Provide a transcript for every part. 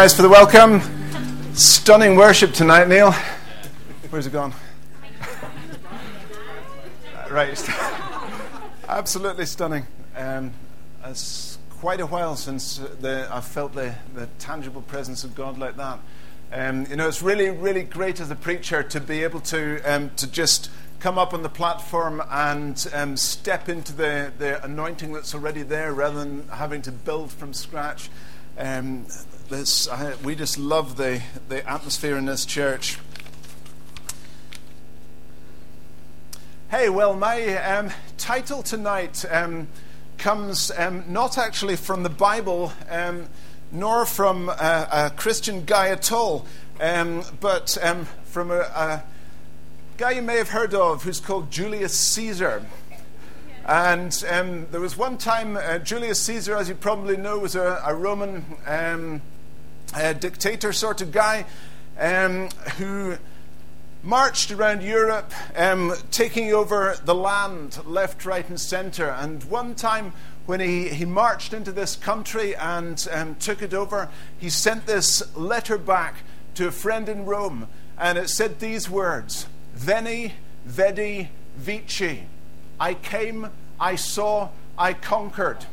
guys, for the welcome. Stunning worship tonight, Neil. Where's it gone? right. Absolutely stunning. Um, it's quite a while since the, I've felt the, the tangible presence of God like that. Um, you know, it's really, really great as a preacher to be able to, um, to just come up on the platform and um, step into the, the anointing that's already there rather than having to build from scratch. Um, this, I, we just love the, the atmosphere in this church. Hey, well, my um, title tonight um, comes um, not actually from the Bible, um, nor from a, a, Christian guy at all, um, but um, from a, a guy you may have heard of who's called Julius Caesar. And um, there was one time, uh, Julius Caesar, as you probably know, was a, a Roman um, a dictator sort of guy um, who marched around Europe, um, taking over the land left, right, and center. And one time, when he, he marched into this country and um, took it over, he sent this letter back to a friend in Rome, and it said these words Veni, Vidi, Vici. I came, I saw, I conquered.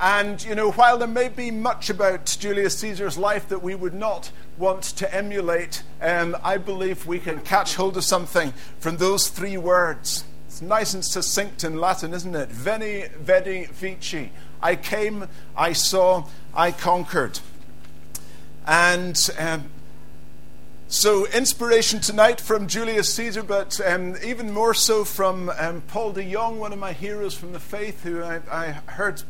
And, you know, while there may be much about Julius Caesar's life that we would not want to emulate, um, I believe we can catch hold of something from those three words. It's nice and succinct in Latin, isn't it? Veni, vidi, vici. I came, I saw, I conquered. And um, so, inspiration tonight from Julius Caesar, but um, even more so from um, Paul de Jong, one of my heroes from the faith, who I, I heard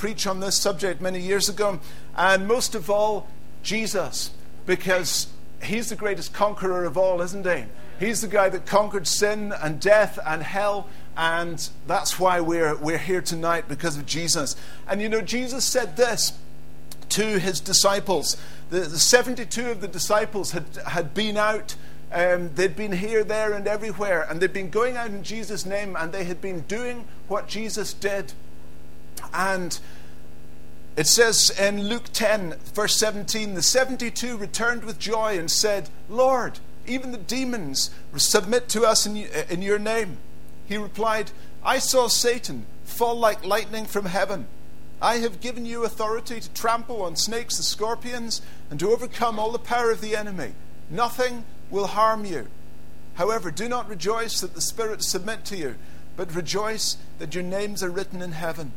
preach on this subject many years ago. And most of all, Jesus, because he's the greatest conqueror of all, isn't he? He's the guy that conquered sin and death and hell. And that's why we're, we're here tonight, because of Jesus. And you know, Jesus said this to his disciples. The, the 72 of the disciples had, had been out. Um, they'd been here, there, and everywhere. And they'd been going out in Jesus' name, and they had been doing what Jesus did. And it says in Luke 10, verse 17, the 72 returned with joy and said, Lord, even the demons submit to us in, in your name. He replied, I saw Satan fall like lightning from heaven. I have given you authority to trample on snakes and scorpions and to overcome all the power of the enemy. Nothing will harm you. However, do not rejoice that the spirits submit to you, but rejoice that your names are written in heaven.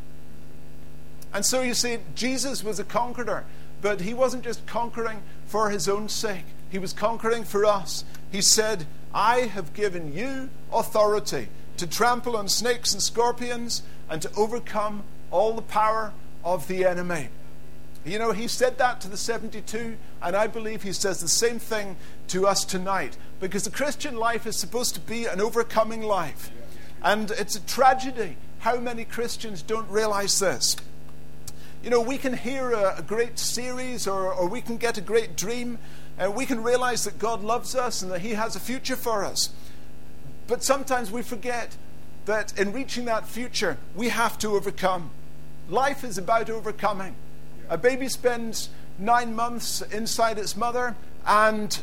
And so you see, Jesus was a conqueror, but he wasn't just conquering for his own sake, he was conquering for us. He said, I have given you authority to trample on snakes and scorpions and to overcome all the power of the enemy. You know, he said that to the 72, and I believe he says the same thing to us tonight because the Christian life is supposed to be an overcoming life. And it's a tragedy how many Christians don't realize this. You know, we can hear a, a great series or, or we can get a great dream and we can realize that God loves us and that He has a future for us. But sometimes we forget that in reaching that future, we have to overcome. Life is about overcoming. A baby spends nine months inside its mother and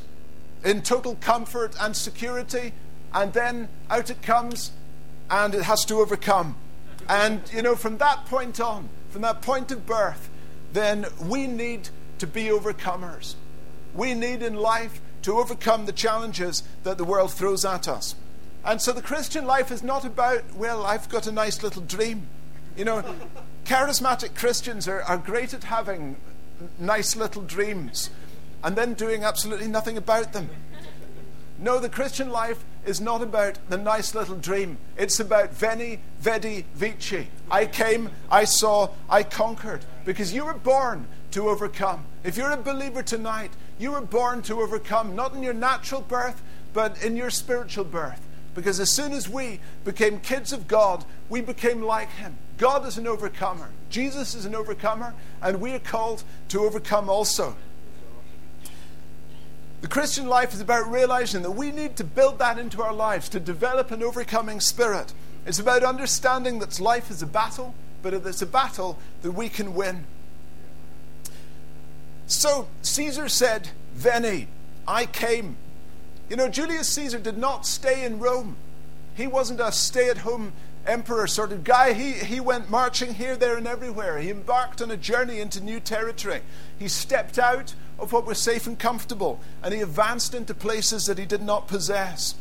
in total comfort and security, and then out it comes and it has to overcome. And, you know, from that point on, from that point of birth, then we need to be overcomers. We need in life to overcome the challenges that the world throws at us. And so the Christian life is not about, well, I've got a nice little dream. You know, charismatic Christians are, are great at having nice little dreams and then doing absolutely nothing about them. No, the Christian life is not about the nice little dream. It's about Veni, Vidi, Vici. I came, I saw, I conquered. Because you were born to overcome. If you're a believer tonight, you were born to overcome, not in your natural birth, but in your spiritual birth. Because as soon as we became kids of God, we became like Him. God is an overcomer, Jesus is an overcomer, and we are called to overcome also. The Christian life is about realizing that we need to build that into our lives to develop an overcoming spirit. It's about understanding that life is a battle, but it's a battle that we can win. So Caesar said, Veni, I came. You know, Julius Caesar did not stay in Rome. He wasn't a stay at home emperor sort of guy. He, he went marching here, there, and everywhere. He embarked on a journey into new territory. He stepped out of what was safe and comfortable, and he advanced into places that he did not possess.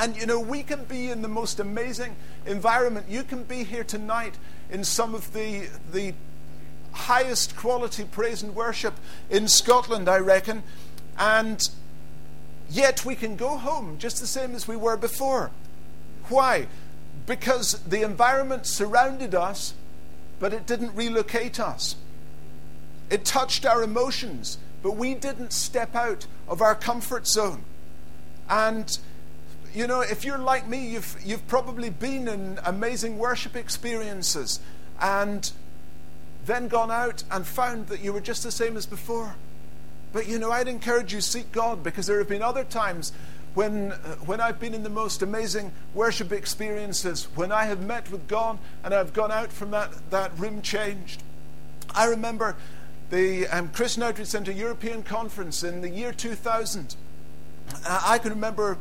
And you know, we can be in the most amazing environment. You can be here tonight in some of the, the highest quality praise and worship in Scotland, I reckon. And yet we can go home just the same as we were before. Why? Because the environment surrounded us, but it didn't relocate us. It touched our emotions, but we didn't step out of our comfort zone. And you know, if you're like me, you've, you've probably been in amazing worship experiences and then gone out and found that you were just the same as before. But you know, I'd encourage you seek God because there have been other times when, uh, when I've been in the most amazing worship experiences, when I have met with God and I've gone out from that, that room changed. I remember the um, Christian Outreach Centre European Conference in the year 2000. Uh, I can remember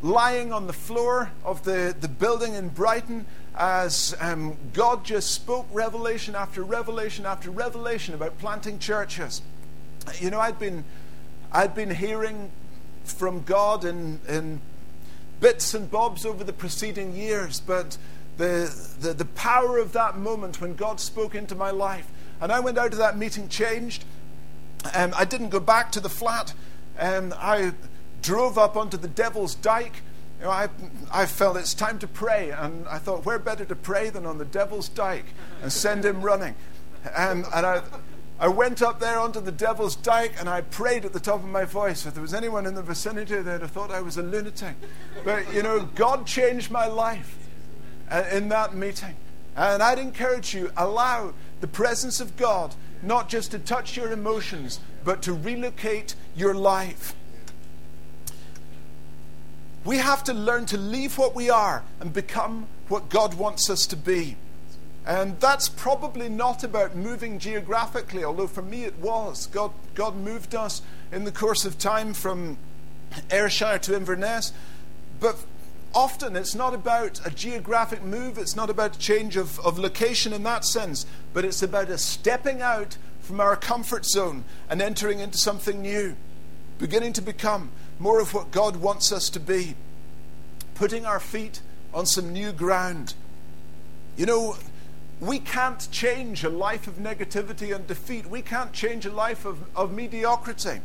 lying on the floor of the, the building in Brighton as um, God just spoke revelation after revelation after revelation about planting churches. You know, I'd been, I'd been hearing from God in, in bits and bobs over the preceding years, but the, the, the power of that moment when God spoke into my life, and I went out to that meeting changed. Um, I didn't go back to the flat. Um, I drove up onto the Devil's Dyke. You know, I, I felt it's time to pray, and I thought, where better to pray than on the Devil's Dyke and send him running? And, and I, I went up there onto the Devil's Dyke and I prayed at the top of my voice. If there was anyone in the vicinity, they'd have thought I was a lunatic. But, you know, God changed my life uh, in that meeting. And I'd encourage you, allow the presence of God not just to touch your emotions, but to relocate your life. We have to learn to leave what we are and become what God wants us to be. And that's probably not about moving geographically, although for me it was. God, God moved us in the course of time from Ayrshire to Inverness. But often it's not about a geographic move, it's not about a change of, of location in that sense, but it's about a stepping out from our comfort zone and entering into something new, beginning to become more of what God wants us to be, putting our feet on some new ground. You know, we can't change a life of negativity and defeat. We can't change a life of, of mediocrity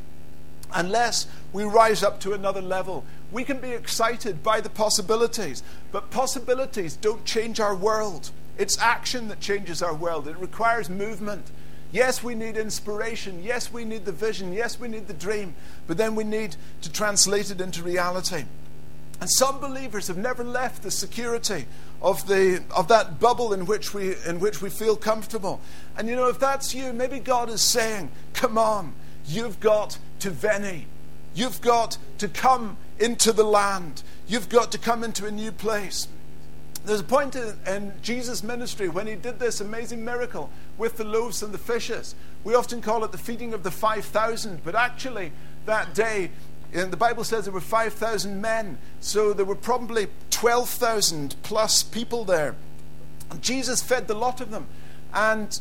unless we rise up to another level. We can be excited by the possibilities, but possibilities don't change our world. It's action that changes our world, it requires movement. Yes, we need inspiration. Yes, we need the vision. Yes, we need the dream. But then we need to translate it into reality. And some believers have never left the security of, the, of that bubble in which, we, in which we feel comfortable. And you know, if that's you, maybe God is saying, Come on, you've got to Veni. You've got to come into the land. You've got to come into a new place. There's a point in, in Jesus' ministry when he did this amazing miracle with the loaves and the fishes. We often call it the feeding of the 5,000, but actually, that day, and the Bible says there were 5,000 men, so there were probably 12,000 plus people there. And Jesus fed the lot of them. And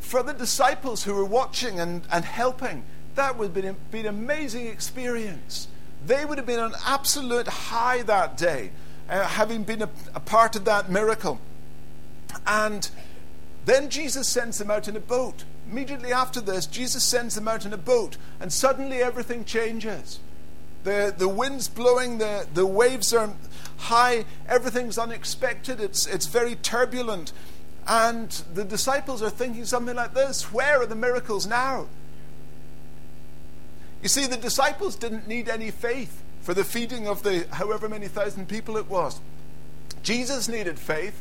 for the disciples who were watching and, and helping, that would have been, an amazing experience. They would have been on absolute high that day uh, having been a, a part of that miracle. And then Jesus sends them out in a boat. Immediately after this, Jesus sends them out in a boat, and suddenly everything changes. The, the wind's blowing, the, the waves are high, everything's unexpected, it's, it's very turbulent. And the disciples are thinking something like this Where are the miracles now? You see, the disciples didn't need any faith for the feeding of the however many thousand people it was. Jesus needed faith,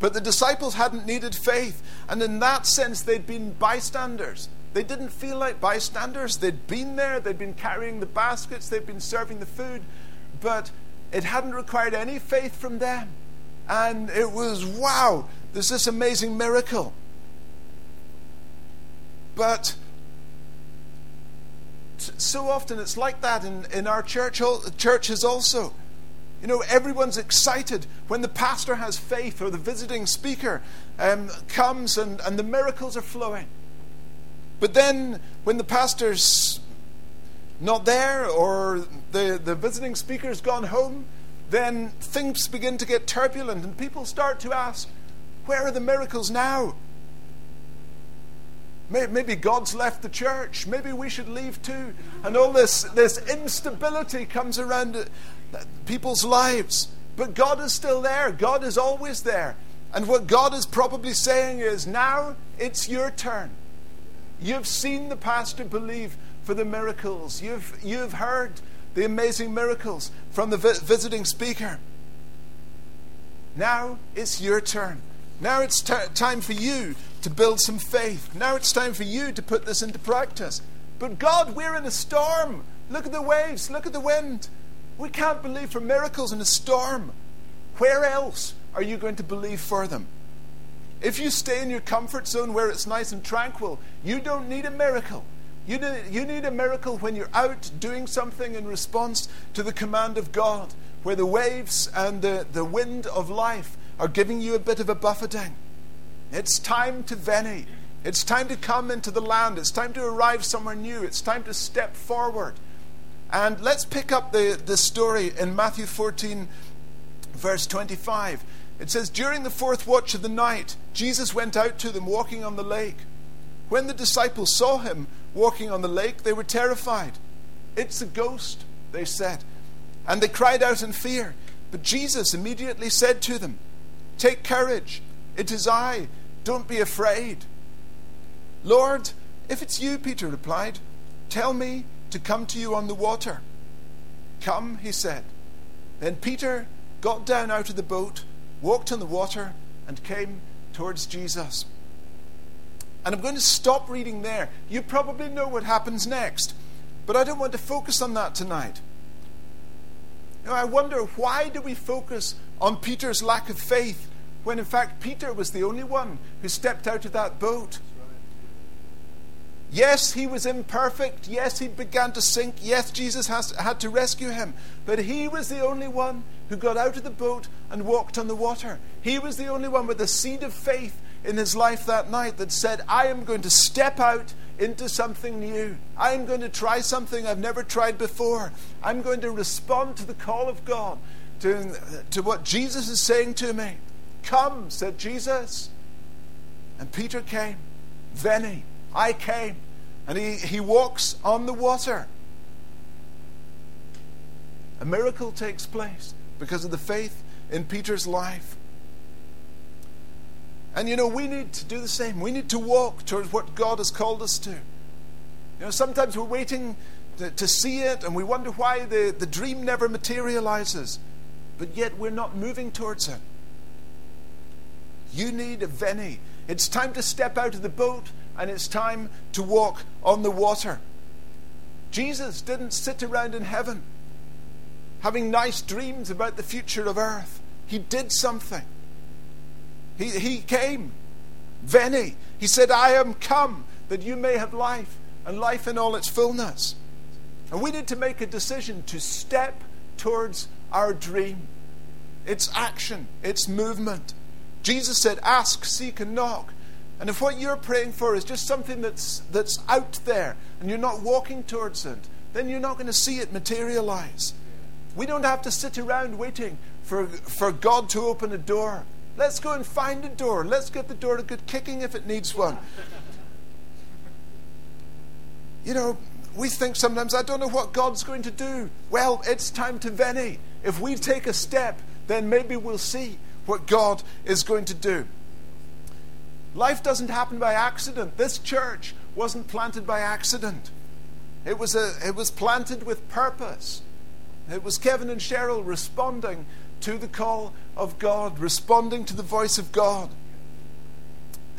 but the disciples hadn't needed faith. And in that sense, they'd been bystanders. They didn't feel like bystanders. They'd been there, they'd been carrying the baskets, they'd been serving the food, but it hadn't required any faith from them. And it was, wow, there's this amazing miracle. But so often it's like that in, in our church, churches also. You know, everyone's excited when the pastor has faith or the visiting speaker um, comes and, and the miracles are flowing. But then when the pastor's not there or the, the visiting speaker's gone home, then things begin to get turbulent and people start to ask, where are the miracles now? Maybe God's left the church. Maybe we should leave too. And all this, this instability comes around uh, people's lives. But God is still there. God is always there. And what God is probably saying is now it's your turn. You've seen the pastor believe for the miracles, you've, you've heard the amazing miracles from the vi- visiting speaker. Now it's your turn. Now it's t- time for you to build some faith. Now it's time for you to put this into practice. But God, we're in a storm. Look at the waves, look at the wind. We can't believe for miracles in a storm. Where else are you going to believe for them? If you stay in your comfort zone where it's nice and tranquil, you don't need a miracle. You need, you need a miracle when you're out doing something in response to the command of God, where the waves and the, the wind of life are giving you a bit of a buffeting. It's time to veni. It's time to come into the land. It's time to arrive somewhere new. It's time to step forward. And let's pick up the, the story in Matthew 14, verse 25. It says, During the fourth watch of the night, Jesus went out to them walking on the lake. When the disciples saw him walking on the lake, they were terrified. It's a ghost, they said. And they cried out in fear. But Jesus immediately said to them, Take courage. It is I. Don't be afraid. Lord, if it's you, Peter replied, tell me to come to you on the water. Come, he said. Then Peter got down out of the boat, walked on the water, and came towards Jesus. And I'm going to stop reading there. You probably know what happens next, but I don't want to focus on that tonight. Know, I wonder why do we focus on Peter's lack of faith when in fact Peter was the only one who stepped out of that boat? Yes, he was imperfect. Yes, he began to sink. Yes, Jesus has, had to rescue him. But he was the only one who got out of the boat and walked on the water. He was the only one with a seed of faith in his life that night that said, I am going to step out into something new. I am going to try something I've never tried before. I'm going to respond to the call of God, to, to what Jesus is saying to me. Come, said Jesus. And Peter came. Veni. I came. And he, he walks on the water. A miracle takes place because of the faith in Peter's life. And you know, we need to do the same. We need to walk towards what God has called us to. You know, sometimes we're waiting to, to see it and we wonder why the, the dream never materializes, but yet we're not moving towards it. You need a veni. It's time to step out of the boat and it's time to walk on the water. Jesus didn't sit around in heaven having nice dreams about the future of earth. He did something. He, he came. Veni. He said, I am come that you may have life and life in all its fullness. And we need to make a decision to step towards our dream. It's action, it's movement. Jesus said, Ask, seek, and knock. And if what you're praying for is just something that's, that's out there and you're not walking towards it, then you're not going to see it materialize. We don't have to sit around waiting for, for God to open a door. Let's go and find a door. Let's get the door a good kicking if it needs one. You know, we think sometimes, I don't know what God's going to do. Well, it's time to veni. If we take a step, then maybe we'll see what God is going to do. Life doesn't happen by accident. This church wasn't planted by accident. It was, a, it was planted with purpose. It was Kevin and Cheryl responding to the call of God, responding to the voice of God.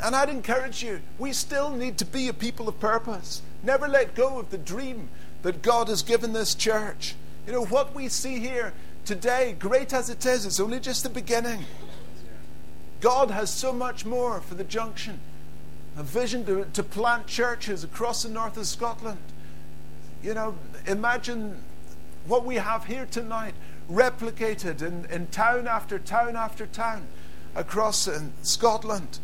And I'd encourage you, we still need to be a people of purpose. Never let go of the dream that God has given this church. You know, what we see here today, great as it is, it's only just the beginning. God has so much more for the junction a vision to, to plant churches across the north of Scotland. you know, imagine what we have here tonight replicated in, in town after town after town across uh, Scotland.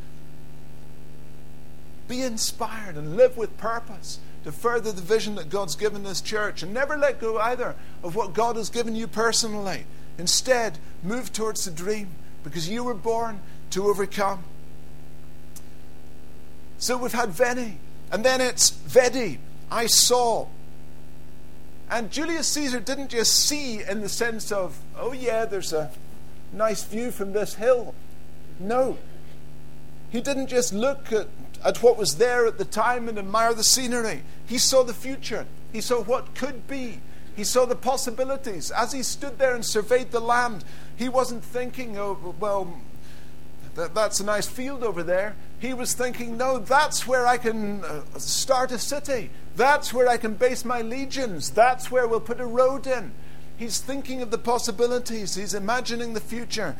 Be inspired and live with purpose to further the vision that God's given this church. And never let go either of what God has given you personally. Instead, move towards the dream because you were born to overcome. So we've had Veni, and then it's Vedi, I saw. And Julius Caesar didn't just see in the sense of, oh, yeah, there's a nice view from this hill. No. He didn't just look at, at what was there at the time and admire the scenery. He saw the future. He saw what could be. He saw the possibilities. As he stood there and surveyed the land, he wasn't thinking, oh, well, that, that's a nice field over there. He was thinking, no, that's where I can uh, start a city. That's where I can base my legions. That's where we'll put a road in. He's thinking of the possibilities. He's imagining the future.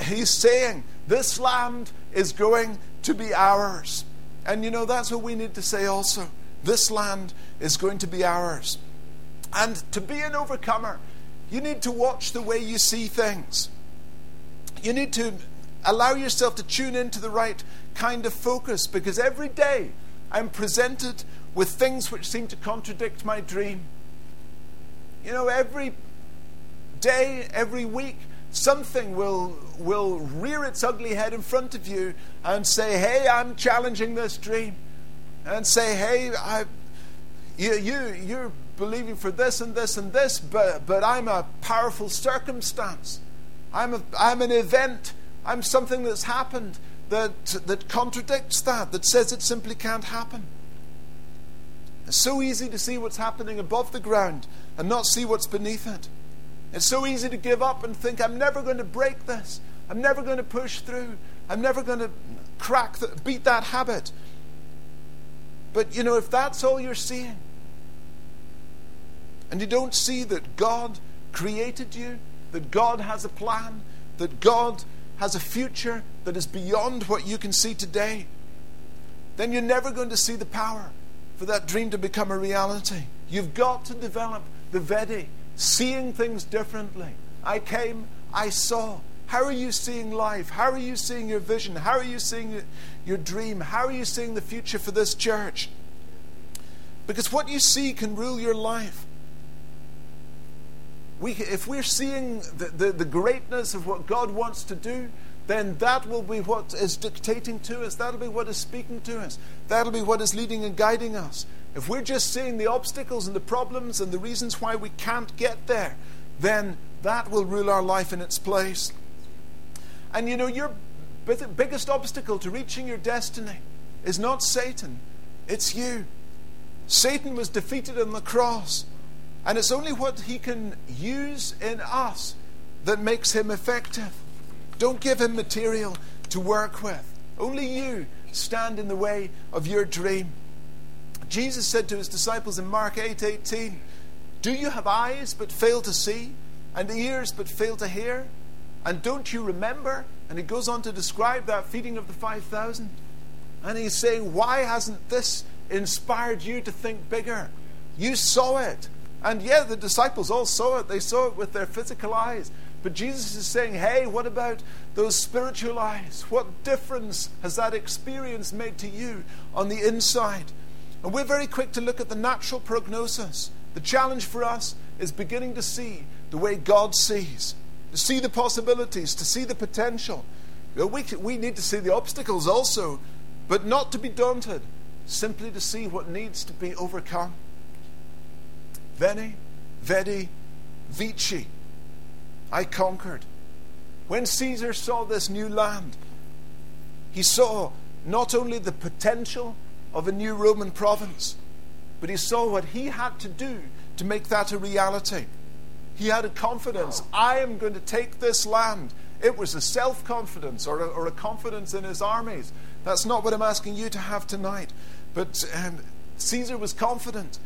He's saying, this land is going to be ours. And you know, that's what we need to say also. This land is going to be ours. And to be an overcomer, you need to watch the way you see things. You need to allow yourself to tune into the right kind of focus because every day I'm presented with things which seem to contradict my dream. You know, every day, every week, something will, will rear its ugly head in front of you and say, Hey, I'm challenging this dream. And say, Hey, I, you, you, you're believing for this and this and this, but, but I'm a powerful circumstance. I'm, a, I'm an event. I'm something that's happened that, that contradicts that, that says it simply can't happen. It's so easy to see what's happening above the ground and not see what's beneath it. It's so easy to give up and think, I'm never going to break this. I'm never going to push through. I'm never going to crack, the, beat that habit. But, you know, if that's all you're seeing, and you don't see that God created you, that God has a plan, that God has a future that is beyond what you can see today, then you're never going to see the power for that dream to become a reality. You've got to develop the Vedi, seeing things differently. I came, I saw. How are you seeing life? How are you seeing your vision? How are you seeing your dream? How are you seeing the future for this church? Because what you see can rule your life. We, if we're seeing the, the, the greatness of what God wants to do, then that will be what is dictating to us. That'll be what is speaking to us. That'll be what is leading and guiding us. If we're just seeing the obstacles and the problems and the reasons why we can't get there, then that will rule our life in its place. And you know, your biggest obstacle to reaching your destiny is not Satan, it's you. Satan was defeated on the cross, and it's only what he can use in us that makes him effective. Don't give him material to work with. Only you stand in the way of your dream. Jesus said to his disciples in Mark 8 18, Do you have eyes but fail to see, and ears but fail to hear? And don't you remember? And he goes on to describe that feeding of the 5,000. And he's saying, Why hasn't this inspired you to think bigger? You saw it. And yeah, the disciples all saw it. They saw it with their physical eyes. But Jesus is saying, hey, what about those spiritual eyes? What difference has that experience made to you on the inside? And we're very quick to look at the natural prognosis. The challenge for us is beginning to see the way God sees, to see the possibilities, to see the potential. We, we need to see the obstacles also, but not to be daunted, simply to see what needs to be overcome. Veni, Vedi, Vici. I conquered. When Caesar saw this new land, he saw not only the potential of a new Roman province, but he saw what he had to do to make that a reality. He had a confidence I am going to take this land. It was a self confidence or, or, a confidence in his armies. That's not what I'm asking you to have tonight. But um, Caesar was confident.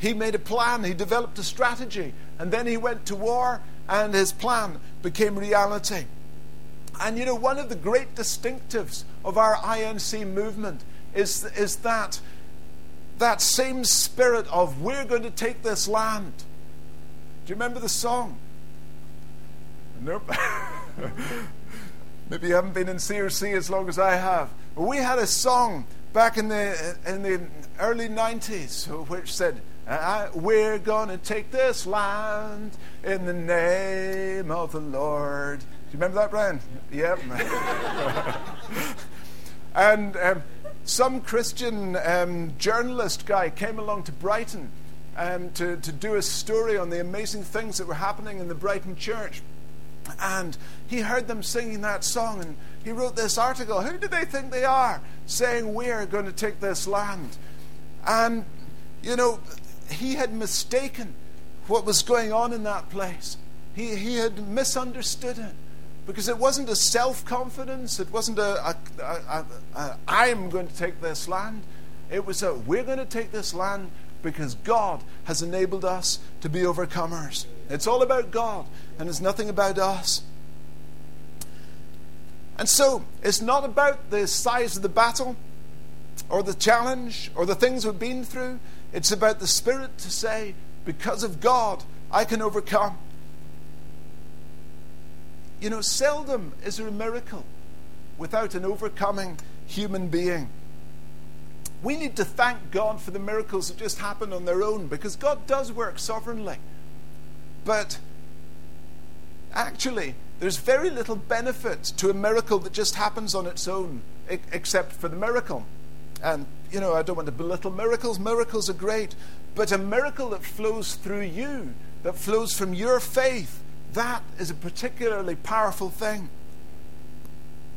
He made a plan, he developed a strategy, and then he went to war and his plan became reality. And you know, one of the great distinctives of our INC movement is, is that that same spirit of we're going to take this land. Do you remember the song? Nope. Maybe you haven't been in CRC as long as I have. But we had a song back in the in the early 90s which said, uh, "We're going to take this land in the name of the Lord." Do you remember that, Brian? Yep. and um, some Christian um, journalist guy came along to Brighton um, to, to do a story on the amazing things that were happening in the Brighton church. And he heard them singing that song and he wrote this article. Who do they think they are saying we're going to take this land? And, you know, he had mistaken what was going on in that place. He, he had misunderstood it because it wasn't a self confidence, it wasn't a, a, a, a I'm going to take this land. It was a we're going to take this land because God has enabled us to be overcomers. It's all about God and it's nothing about us. And so, it's not about the size of the battle or the challenge or the things we've been through. It's about the Spirit to say, because of God, I can overcome. You know, seldom is there a miracle without an overcoming human being. We need to thank God for the miracles that just happen on their own because God does work sovereignly. But actually, there's very little benefit to a miracle that just happens on its own, except for the miracle. And, you know, I don't want to belittle miracles. Miracles are great. But a miracle that flows through you, that flows from your faith, that is a particularly powerful thing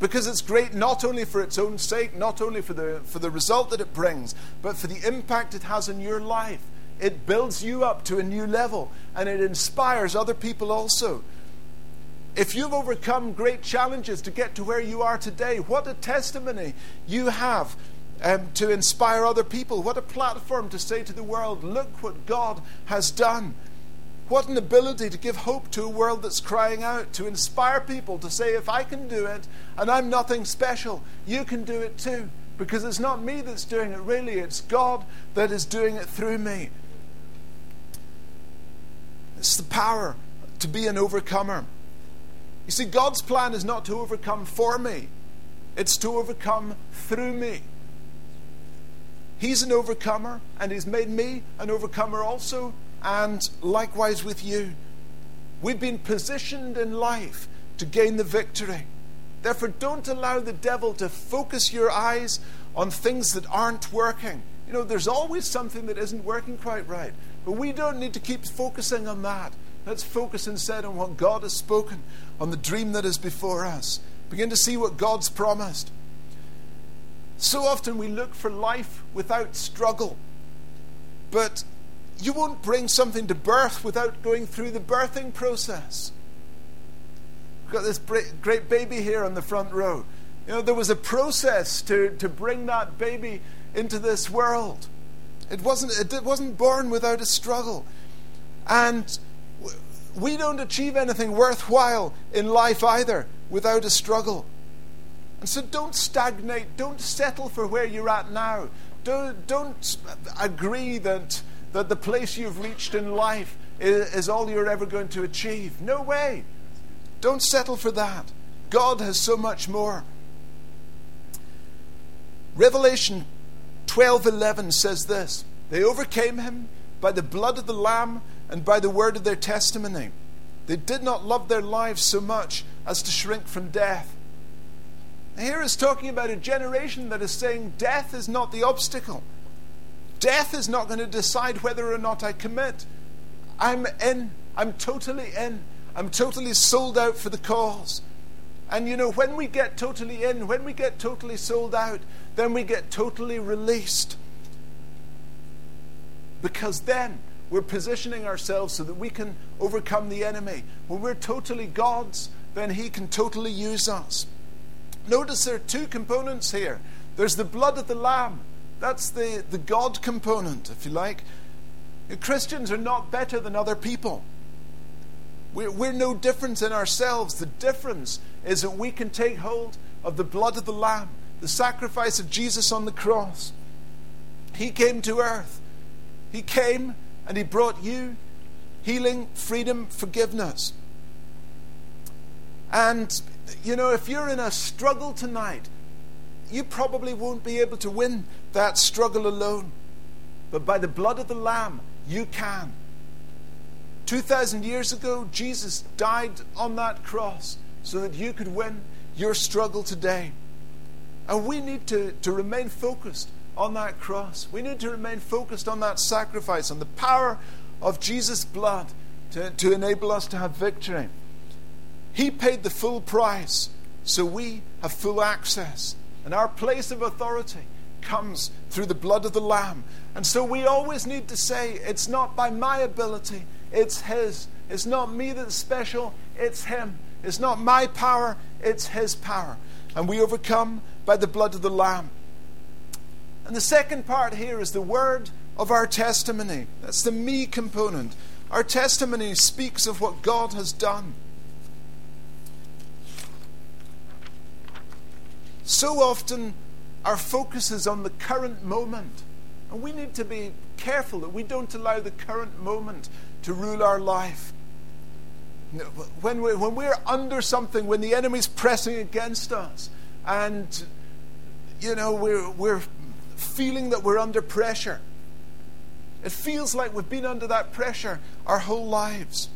because it's great not only for its own sake, not only for the, for the result that it brings, but for the impact it has on your life. It builds you up to a new level and it inspires other people also. If you've overcome great challenges to get to where you are today, what a testimony you have um, to inspire other people. What a platform to say to the world, look what God has done. What an ability to give hope to a world that's crying out, to inspire people to say, if I can do it and I'm nothing special, you can do it too. Because it's not me that's doing it, really, it's God that is doing it through me. It's the power to be an overcomer. You see, God's plan is not to overcome for me, it's to overcome through me. He's an overcomer, and He's made me an overcomer also and likewise with you. We've been positioned in life to gain the victory. Therefore, don't allow the devil to focus your eyes on things that aren't working. You know, there's always something that isn't working quite right. But we don't need to keep focusing on that. Let's focus instead on what God has spoken, on the dream that is before us. Begin to see what God's promised. So often we look for life without struggle. But you won't bring something to birth without going through the birthing process. We've got this great baby here on the front row. You know, there was a process to, to bring that baby into this world. It wasn't, it wasn't born without a struggle. And we don't achieve anything worthwhile in life either without a struggle. And so don't stagnate. Don't settle for where you're at now. Don't, don't agree that that the place you've reached in life is, is all you're ever going to achieve. No way. Don't settle for that. God has so much more. Revelation 12:11 says this, they overcame him by the blood of the lamb and by the word of their testimony. They did not love their lives so much as to shrink from death. Here is talking about a generation that is saying death is not the obstacle. Death is not going to decide whether or not I commit. I'm in. I'm totally in. I'm totally sold out for the cause. And you know, when we get totally in, when we get totally sold out, then we get totally released. Because then we're positioning ourselves so that we can overcome the enemy. When we're totally God's, then He can totally use us. Notice there are two components here there's the blood of the Lamb that's the, the God component, if you like. Christians are not better than other people. We're, we're no different in ourselves. The difference is that we can take hold of the blood of the Lamb, the sacrifice of Jesus on the cross. He came to earth. He came and He brought you healing, freedom, forgiveness. And, you know, if you're in a struggle tonight, you probably won't be able to win that struggle alone. But by the blood of the Lamb, you can. 2,000 years ago, Jesus died on that cross so that you could win your struggle today. And we need to, to remain focused on that cross. We need to remain focused on that sacrifice, on the power of Jesus' blood to, to enable us to have victory. He paid the full price, so we have full access. And our place of authority comes through the blood of the Lamb. And so we always need to say, it's not by my ability, it's His. It's not me that's special, it's Him. It's not my power, it's His power. And we overcome by the blood of the Lamb. And the second part here is the word of our testimony. That's the me component. Our testimony speaks of what God has done. So often, our focus is on the current moment. And we need to be careful that we don't allow the current moment to rule our life. When we're, when we're under something, when the enemy's pressing against us, and, you know, we're, we're feeling that we're under pressure, it feels like we've been under that pressure our whole lives.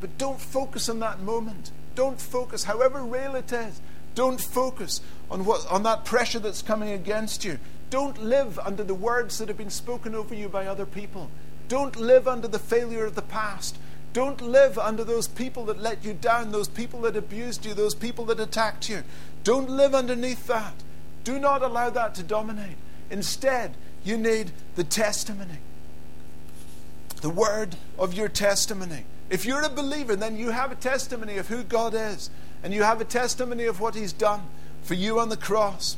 But don't focus on that moment. Don't focus, however real it is, don't focus on, what, on that pressure that's coming against you. Don't live under the words that have been spoken over you by other people. Don't live under the failure of the past. Don't live under those people that let you down, those people that abused you, those people that attacked you. Don't live underneath that. Do not allow that to dominate. Instead, you need the testimony, the word of your testimony. If you're a believer, then you have a testimony of who God is, and you have a testimony of what He's done for you on the cross.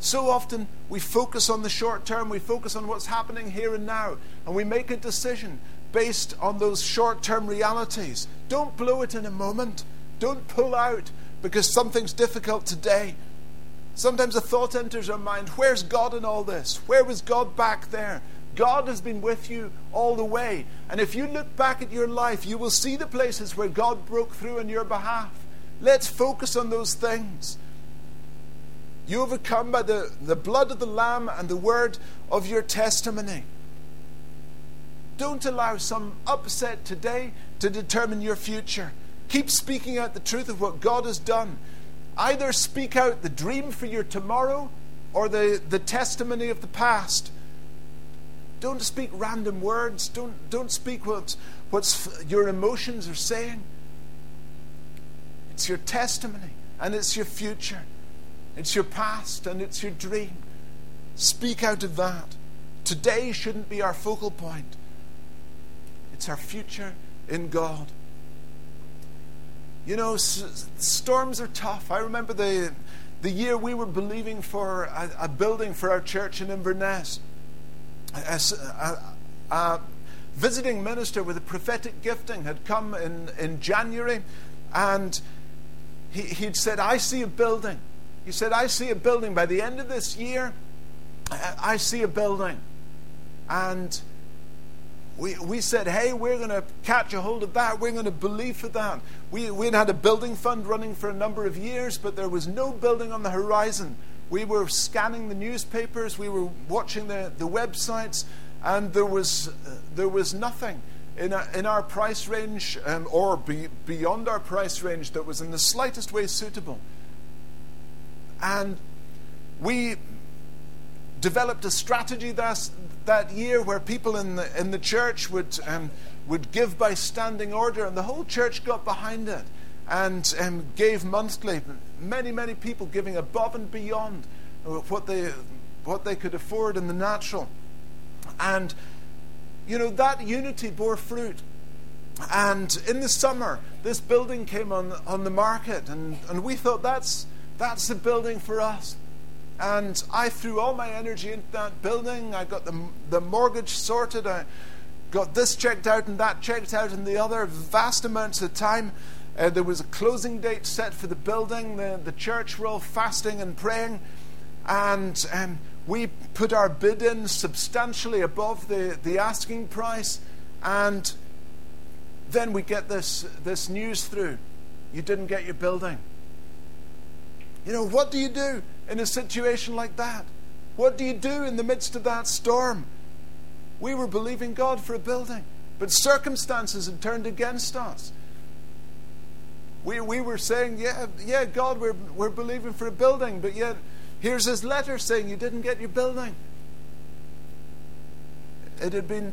So often we focus on the short term, we focus on what's happening here and now, and we make a decision based on those short term realities. Don't blow it in a moment. Don't pull out because something's difficult today. Sometimes a thought enters our mind where's God in all this? Where was God back there? God has been with you all the way. And if you look back at your life, you will see the places where God broke through on your behalf. Let's focus on those things. You overcome by the, the blood of the Lamb and the word of your testimony. Don't allow some upset today to determine your future. Keep speaking out the truth of what God has done. Either speak out the dream for your tomorrow or the, the testimony of the past. Don't speak random words. Don't, don't speak what what's your emotions are saying. It's your testimony and it's your future. It's your past and it's your dream. Speak out of that. Today shouldn't be our focal point, it's our future in God. You know, s- storms are tough. I remember the, the year we were believing for a, a building for our church in Inverness. A, a, a, visiting minister with a prophetic gifting had come in, in January and he, he'd said, I see a building. He said, I see a building. By the end of this year, I see a building. And we, we said, hey, we're going to catch a hold of that. We're going to believe for that. We, we'd had a building fund running for a number of years, but there was no building on the horizon. We were scanning the newspapers, we were watching the, the websites, and there was, uh, there was nothing in, a, in our price range um, or be, beyond our price range that was in the slightest way suitable. And we developed a strategy that, that year where people in the, in the church would, um, would give by standing order, and the whole church got behind it and um, gave monthly. Many, many people giving above and beyond what they, what they could afford in the natural. And, you know, that unity bore fruit. And in the summer, this building came on, on the market, and, and we thought that's that's the building for us. And I threw all my energy into that building. I got the, the mortgage sorted. I got this checked out and that checked out and the other. Vast amounts of time. Uh, there was a closing date set for the building. The, the church were all fasting and praying. and um, we put our bid in substantially above the, the asking price, and then we get this, this news through you didn't get your building. You know, what do you do in a situation like that? What do you do in the midst of that storm? We were believing God for a building, but circumstances had turned against us. We, we were saying, yeah, yeah, God, we're, we're believing for a building, but yet here's his letter saying you didn't get your building. It had been,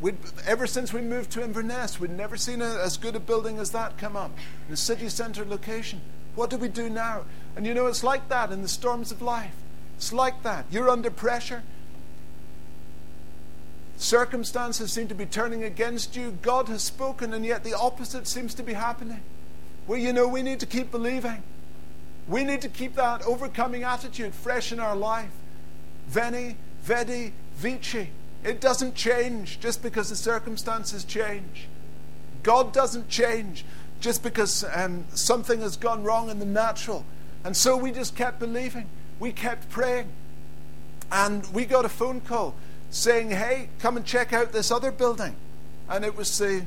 we'd, ever since we moved to Inverness, we'd never seen a, as good a building as that come up in a city centre location. What do we do now? And you know, it's like that in the storms of life. It's like that. You're under pressure. Circumstances seem to be turning against you. God has spoken, and yet the opposite seems to be happening. Well, you know, we need to keep believing. We need to keep that overcoming attitude fresh in our life. Veni, vidi, vici. It doesn't change just because the circumstances change. God doesn't change just because um, something has gone wrong in the natural. And so we just kept believing. We kept praying. And we got a phone call saying, hey, come and check out this other building. And it was the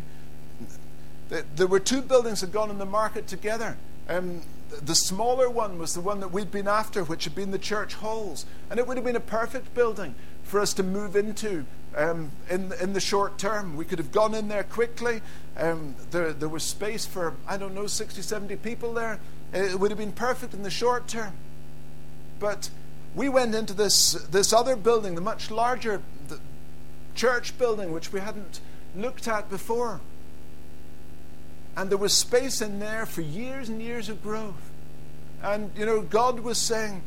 there were two buildings that had gone on the market together. Um, the smaller one was the one that we'd been after, which had been the church halls. And it would have been a perfect building for us to move into um, in, in the short term. We could have gone in there quickly. Um, there, there was space for, I don't know, 60, 70 people there. It would have been perfect in the short term. But we went into this, this other building, the much larger the church building, which we hadn't looked at before. And there was space in there for years and years of growth. And, you know, God was saying,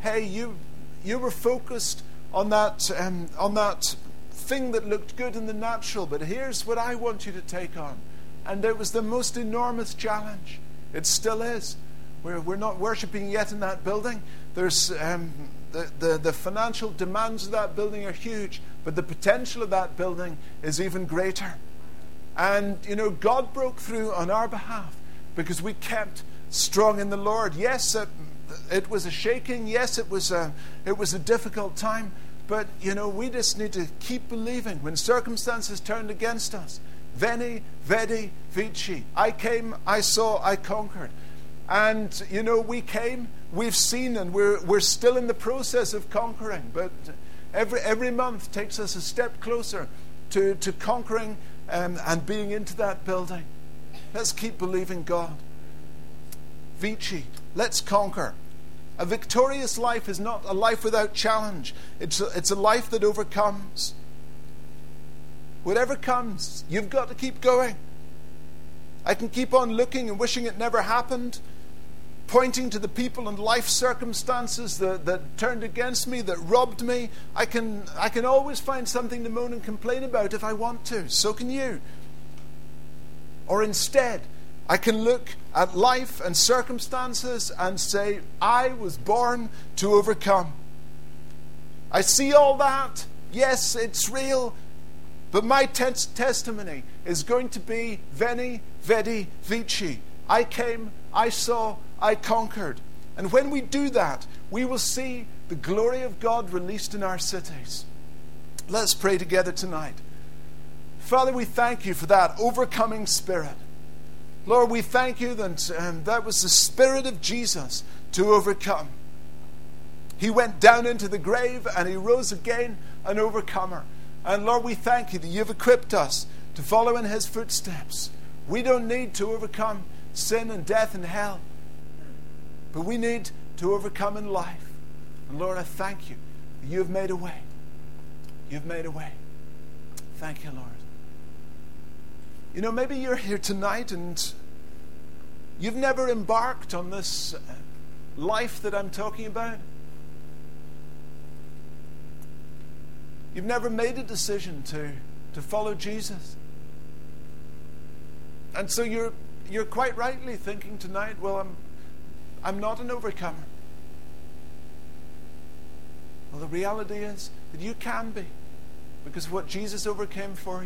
hey, you, you were focused on that, um, on that thing that looked good in the natural, but here's what I want you to take on. And it was the most enormous challenge. It still is. We're, we're not worshiping yet in that building. There's um, the, the, the financial demands of that building are huge, but the potential of that building is even greater. And, you know, God broke through on our behalf because we kept strong in the Lord. Yes, it, it was a shaking. Yes, it was a, it was a difficult time. But, you know, we just need to keep believing when circumstances turned against us. Veni, vidi, vici. I came, I saw, I conquered. And, you know, we came, we've seen, and we're, we're still in the process of conquering. But every, every month takes us a step closer to, to conquering um, and being into that building. Let's keep believing God. Vici, let's conquer. A victorious life is not a life without challenge, it's a, it's a life that overcomes. Whatever comes, you've got to keep going. I can keep on looking and wishing it never happened, pointing to the people and life circumstances that, that turned against me, that robbed me. I can, I can always find something to moan and complain about if I want to. So can you. Or instead, I can look at life and circumstances and say, I was born to overcome. I see all that. Yes, it's real. But my testimony is going to be Veni, Vidi, Vici. I came, I saw, I conquered. And when we do that, we will see the glory of God released in our cities. Let's pray together tonight. Father, we thank you for that overcoming spirit. Lord, we thank you that um, that was the spirit of Jesus to overcome. He went down into the grave and he rose again an overcomer. And Lord, we thank you that you've equipped us to follow in his footsteps. We don't need to overcome sin and death and hell. But we need to overcome in life. And Lord, I thank you. You've made a way. You've made a way. Thank you, Lord. You know, maybe you're here tonight and you've never embarked on this uh, life that I'm talking about. You've never made a decision to, to follow Jesus. And so you're you're quite rightly thinking tonight, well, I'm, I'm not an overcomer. Well, the reality is that you can be because of what Jesus overcame for you.